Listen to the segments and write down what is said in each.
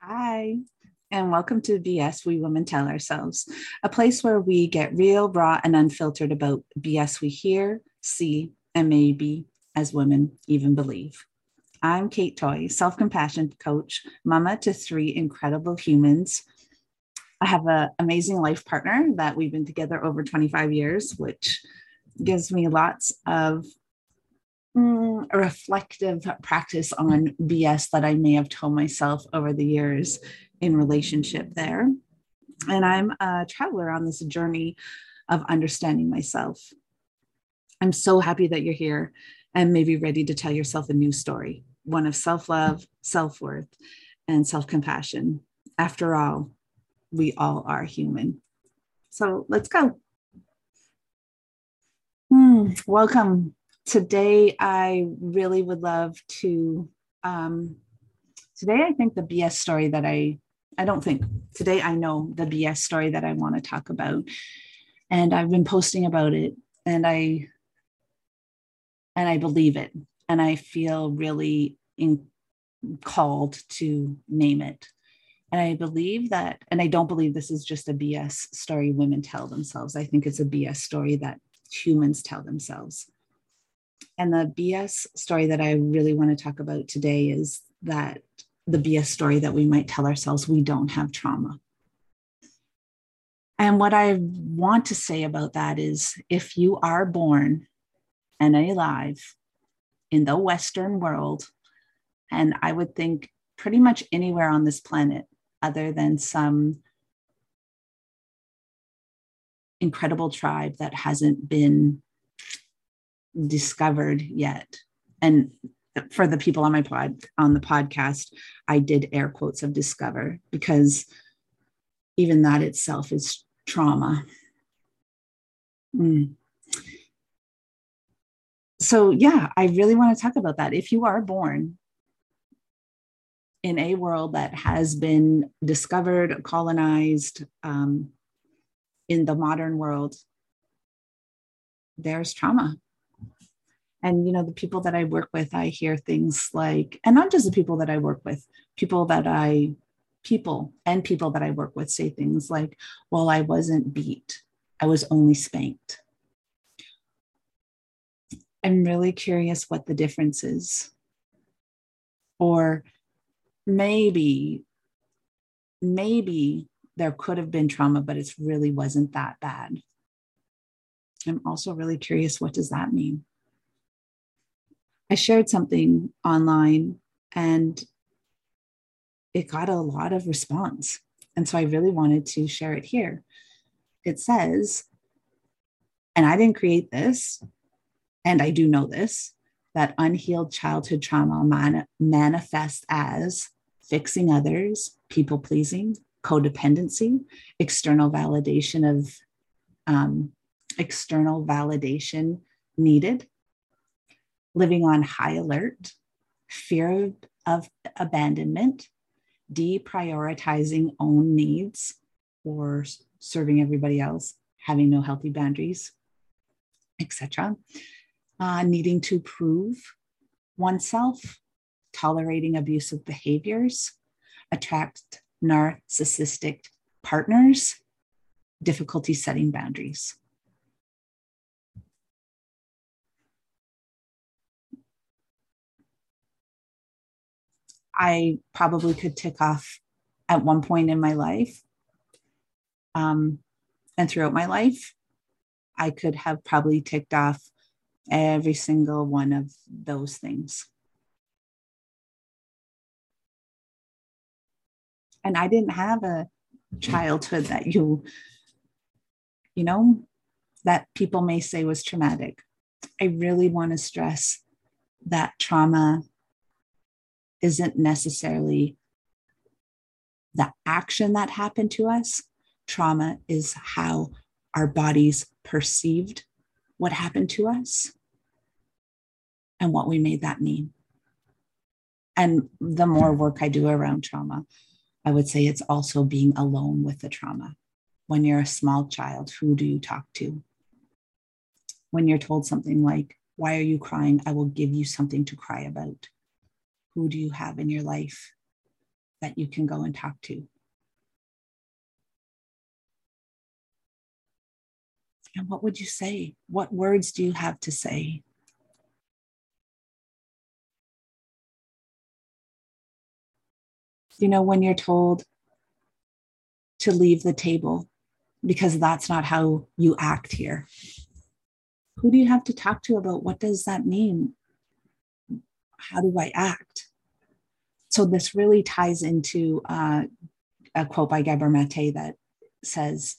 Hi, and welcome to BS We Women Tell Ourselves, a place where we get real, raw, and unfiltered about BS we hear, see, and maybe as women even believe. I'm Kate Toy, self compassion coach, mama to three incredible humans. I have an amazing life partner that we've been together over 25 years, which gives me lots of mm, a reflective practice on BS that I may have told myself over the years in relationship there. And I'm a traveler on this journey of understanding myself. I'm so happy that you're here and maybe ready to tell yourself a new story one of self love, self worth, and self compassion. After all, we all are human. So let's go. Hmm, welcome today I really would love to. Um, today, I think the BS story that I, I don't think, today I know the BS story that I want to talk about. And I've been posting about it and I, and I believe it. And I feel really in, called to name it. And I believe that, and I don't believe this is just a BS story women tell themselves. I think it's a BS story that humans tell themselves. And the BS story that I really want to talk about today is that the BS story that we might tell ourselves we don't have trauma. And what I want to say about that is if you are born and alive in the Western world, and I would think pretty much anywhere on this planet, other than some incredible tribe that hasn't been discovered yet. And for the people on my pod on the podcast, I did air quotes of discover because even that itself is trauma. Mm. So, yeah, I really want to talk about that. If you are born in a world that has been discovered, colonized um, in the modern world, there's trauma and you know the people that i work with i hear things like and not just the people that i work with people that i people and people that i work with say things like well i wasn't beat. I was only spanked. I'm really curious what the difference is. Or maybe maybe there could have been trauma but it really wasn't that bad. I'm also really curious what does that mean I shared something online and it got a lot of response. And so I really wanted to share it here. It says, and I didn't create this, and I do know this, that unhealed childhood trauma man- manifests as fixing others, people pleasing, codependency, external validation of um, external validation needed, living on high alert, fear of abandonment, deprioritizing own needs or serving everybody else, having no healthy boundaries, etc. Uh, needing to prove oneself, tolerating abusive behaviors, attract narcissistic partners, difficulty setting boundaries. I probably could tick off at one point in my life. Um, and throughout my life, I could have probably ticked off every single one of those things. And I didn't have a childhood that you, you know, that people may say was traumatic. I really want to stress that trauma isn't necessarily the action that happened to us. Trauma is how our bodies perceived what happened to us and what we made that mean. And the more work I do around trauma, I would say it's also being alone with the trauma. When you're a small child, who do you talk to? When you're told something like, Why are you crying? I will give you something to cry about who do you have in your life that you can go and talk to. And what would you say? What words do you have to say? You know, when you're told to leave the table because that's not how you act here. Who do you have to talk to about what does that mean? How do I act? So this really ties into uh, a quote by Gabor Mate that says,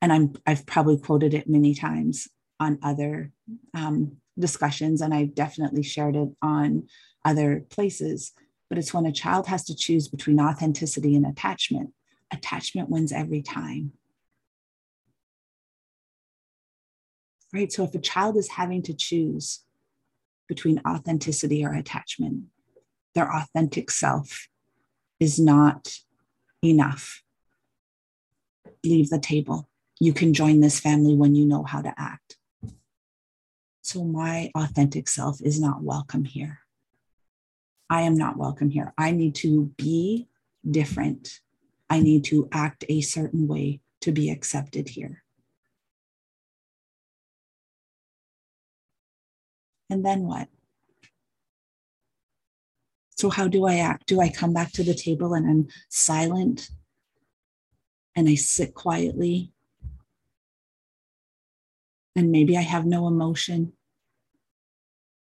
and I'm I've probably quoted it many times on other um, discussions, and I've definitely shared it on other places. But it's when a child has to choose between authenticity and attachment. Attachment wins every time. Right. So if a child is having to choose between authenticity or attachment, their authentic self is not enough leave the table. You can join this family when you know how to act. So, my authentic self is not welcome here. I am not welcome here. I need to be different. I need to act a certain way to be accepted here. And then what? So, how do I act? Do I come back to the table and I'm silent and I sit quietly. And maybe I have no emotion.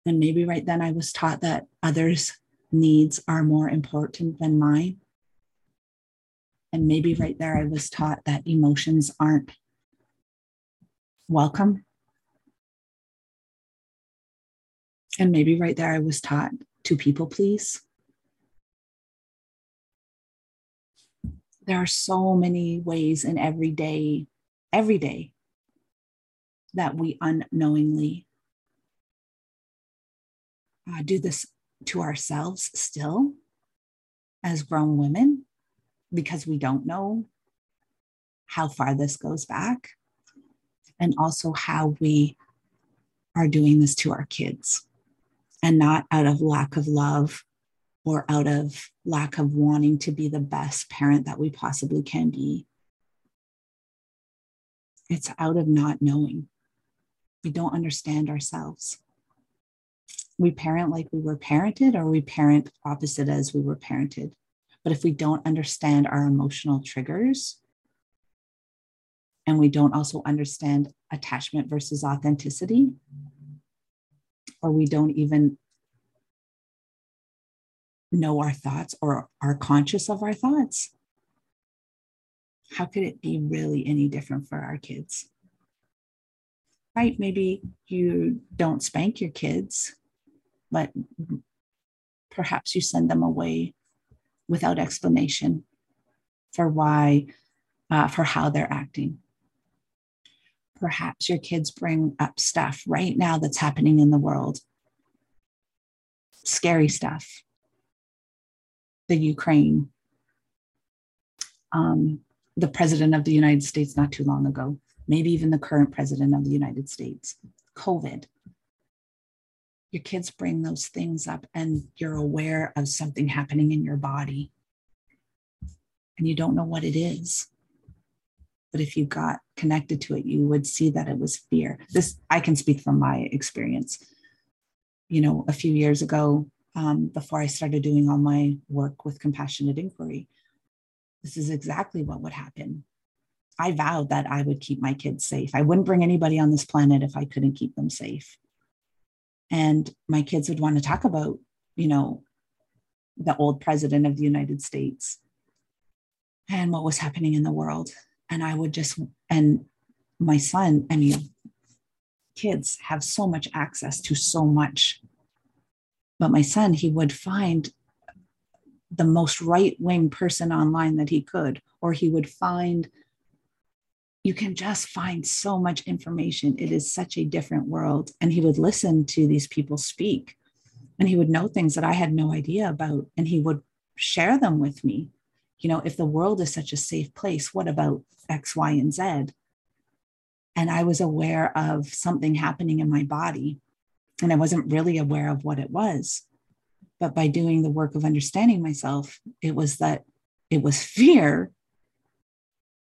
And maybe right then I was taught that others' needs are more important than mine. And maybe right there I was taught that emotions aren't welcome. And maybe right there I was taught to people please. there are so many ways in every day, every day, that we unknowingly uh, do this to ourselves still as grown women because we don't know how far this goes back and also how we are doing this to our kids and not out of lack of love or out of lack of wanting to be the best parent that we possibly can be. It's out of not knowing. We don't understand ourselves. We parent like we were parented, or we parent opposite as we were parented. But if we don't understand our emotional triggers, and we don't also understand attachment versus authenticity, or we don't even know our thoughts or are conscious of our thoughts, how could it be really any different for our kids? Right? Maybe you don't spank your kids, but perhaps you send them away without explanation for why, uh, for how they're acting. Perhaps your kids bring up stuff right now that's happening in the world, scary stuff. The Ukraine, um, the president of the United States not too long ago, maybe even the current president of the United States, COVID. Your kids bring those things up, and you're aware of something happening in your body, and you don't know what it is. But if you got connected to it, you would see that it was fear. This, I can speak from my experience. You know, a few years ago, um, before I started doing all my work with compassionate inquiry. This is exactly what would happen. I vowed that I would keep my kids safe. I wouldn't bring anybody on this planet if I couldn't keep them safe. And my kids would want to talk about, you know, the old president of the United States and what was happening in the world. And I would just, and my son, I mean, kids have so much access to so much but my son, he would find the most right wing person online that he could, or he would find, you can just find so much information. It is such a different world. And he would listen to these people speak and he would know things that I had no idea about. And he would share them with me. You know, if the world is such a safe place, what about X, Y, and Z? And I was aware of something happening in my body and I wasn't really aware of what it was. But by doing the work of understanding myself, it was that it was fear.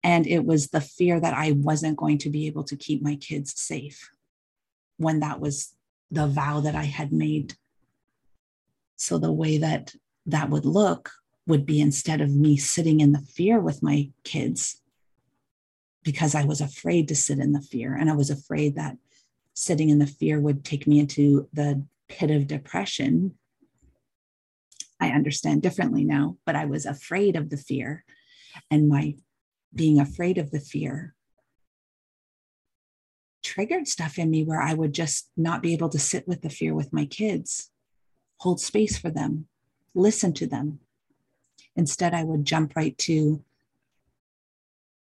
And it was the fear that I wasn't going to be able to keep my kids safe when that was the vow that I had made. So the way that that would look would be instead of me sitting in the fear with my kids, because I was afraid to sit in the fear. And I was afraid that sitting in the fear would take me into the pit of depression. I understand differently now, but I was afraid of the fear. And my being afraid of the fear triggered stuff in me where I would just not be able to sit with the fear with my kids, hold space for them, listen to them. Instead, I would jump right to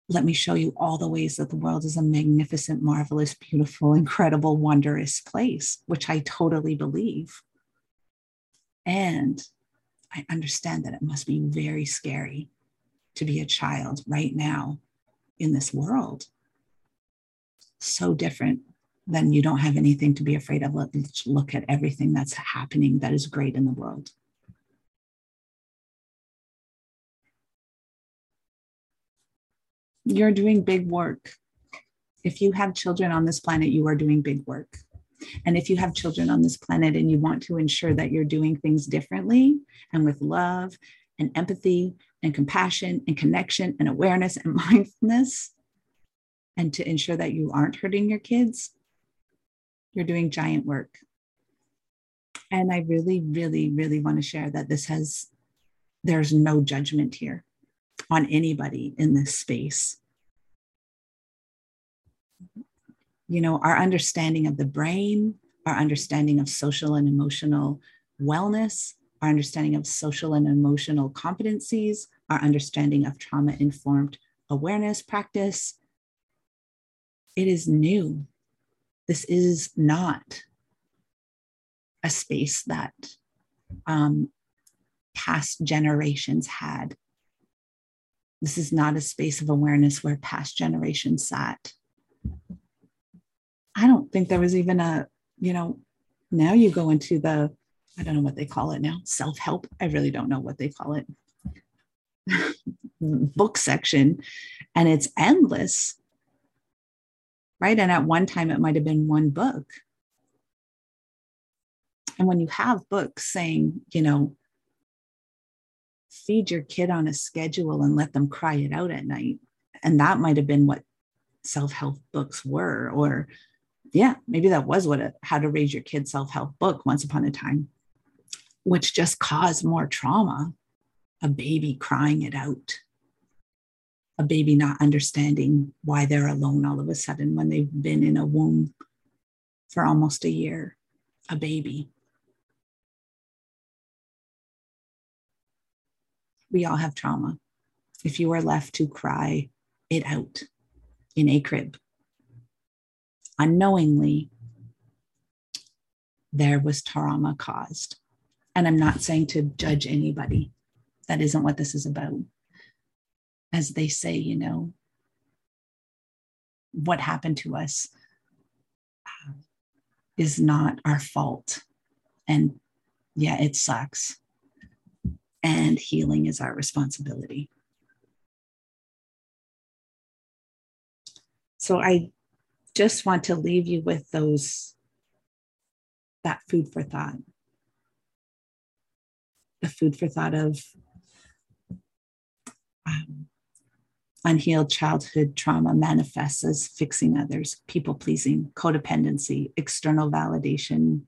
let me show you all the ways that the world is a magnificent, marvelous, beautiful, incredible, wondrous place, which I totally believe. And I understand that it must be very scary to be a child right now in this world. So different than you don't have anything to be afraid of. Let's look at everything that's happening that is great in the world. You're doing big work. If you have children on this planet, you are doing big work. And if you have children on this planet and you want to ensure that you're doing things differently and with love and empathy and compassion and connection and awareness and mindfulness, and to ensure that you aren't hurting your kids, you're doing giant work. And I really, really, really want to share that this has, there's no judgment here on anybody in this space. You know, our understanding of the brain, our understanding of social and emotional wellness, our understanding of social and emotional competencies, our understanding of trauma informed awareness practice. It is new. This is not a space that um, past generations had this is not a space of awareness where past generations sat. I don't think there was even a, you know, now you go into the, I don't know what they call it now, self help. I really don't know what they call it. book section, and it's endless. Right. And at one time, it might have been one book. And when you have books saying, you know, feed your kid on a schedule and let them cry it out at night. And that might have been what self help books were. Or, yeah, maybe that was what a how to raise your kid self help book once upon a time, which just caused more trauma. A baby crying it out, a baby not understanding why they're alone all of a sudden when they've been in a womb for almost a year, a baby we all have trauma. If you are left to cry it out in a crib, unknowingly, there was trauma caused. And I'm not saying to judge anybody. That isn't what this is about. As they say, you know, what happened to us uh, is not our fault. And yeah, it sucks and healing is our responsibility. So I just want to leave you with those that food for thought. The food for thought of um, unhealed childhood trauma manifests as fixing others, people pleasing, codependency, external validation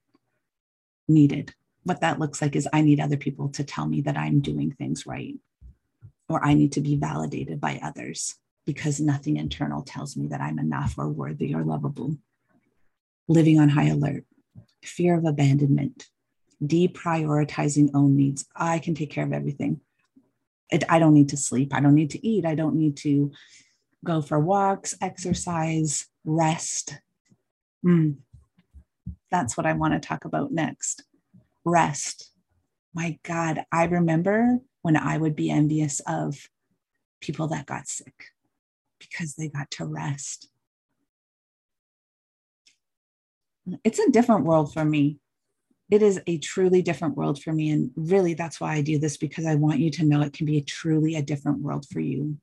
needed what that looks like is I need other people to tell me that I'm doing things right, or I need to be validated by others because nothing internal tells me that I'm enough or worthy or lovable. Living on high alert, fear of abandonment, deprioritizing own needs. I can take care of everything. I don't need to sleep. I don't need to eat. I don't need to go for walks, exercise, rest. Mm. That's what I want to talk about next rest. My God, I remember when I would be envious of people that got sick because they got to rest. It's a different world for me. it is a truly different world for me. And really, that's why I do this because I want you to know it can be truly a different world for you.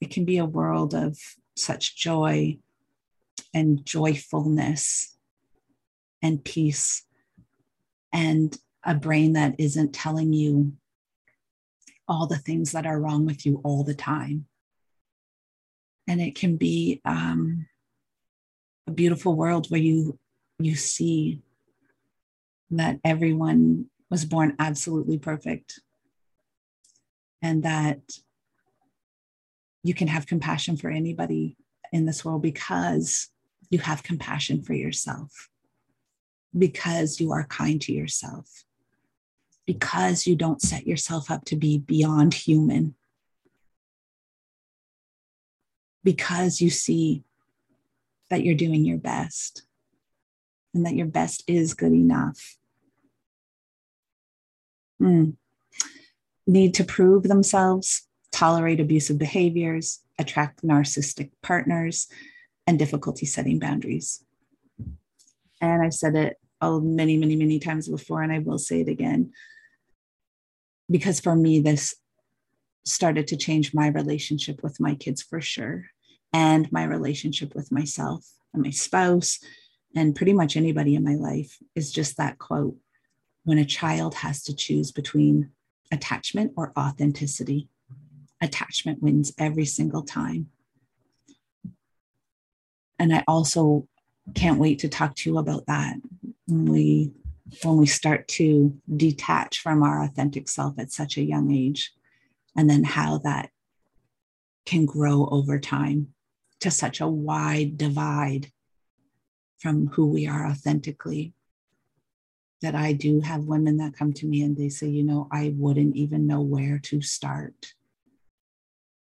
It can be a world of such joy and joyfulness and peace and a brain that isn't telling you all the things that are wrong with you all the time. And it can be um, a beautiful world where you you see that everyone was born absolutely perfect and that you can have compassion for anybody in this world because you have compassion for yourself, because you are kind to yourself, because you don't set yourself up to be beyond human, because you see that you're doing your best and that your best is good enough. Mm. Need to prove themselves, tolerate abusive behaviors, attract narcissistic partners, and difficulty setting boundaries. And I've said it many, many, many times before, and I will say it again. Because for me, this started to change my relationship with my kids for sure, and my relationship with myself and my spouse, and pretty much anybody in my life is just that quote when a child has to choose between attachment or authenticity attachment wins every single time. And I also can't wait to talk to you about that when we when we start to detach from our authentic self at such a young age and then how that can grow over time to such a wide divide from who we are authentically that I do have women that come to me and they say, you know, I wouldn't even know where to start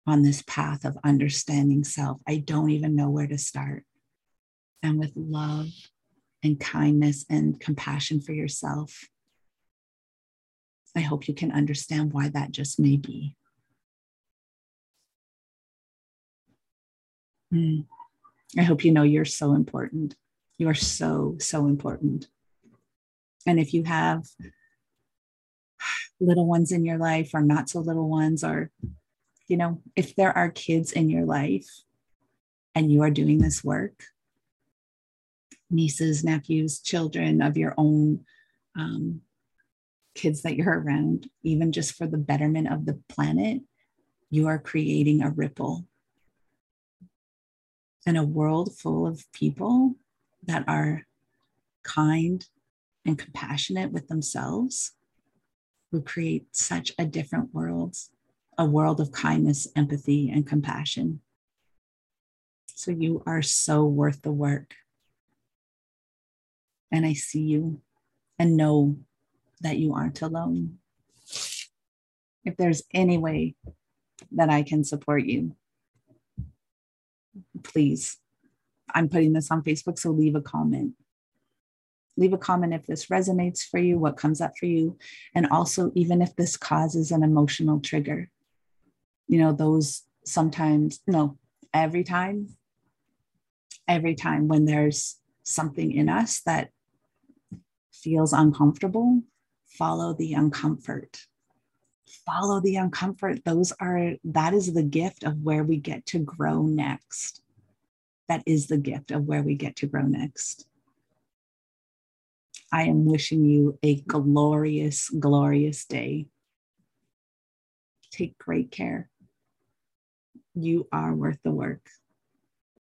on this path of understanding self. I don't even know where to start. And with love and kindness and compassion for yourself, I hope you can understand why that just may be. Mm. I hope you know you're so important. You are so, so important. And if you have little ones in your life or not so little ones or you know, if there are kids in your life and you are doing this work, nieces, nephews, children of your own um, kids that you're around, even just for the betterment of the planet, you are creating a ripple. and a world full of people that are kind and compassionate with themselves, who create such a different world a world of kindness, empathy, and compassion. So you are so worth the work. And I see you and know that you aren't alone. If there's any way that I can support you, please. I'm putting this on Facebook, so leave a comment. Leave a comment if this resonates for you, what comes up for you, and also even if this causes an emotional trigger you know, those sometimes, no, every time, every time when there's something in us that feels uncomfortable, follow the uncomfort. Follow the uncomfort. Those are, that is the gift of where we get to grow next. That is the gift of where we get to grow next. I am wishing you a glorious, glorious day. Take great care you are worth the work.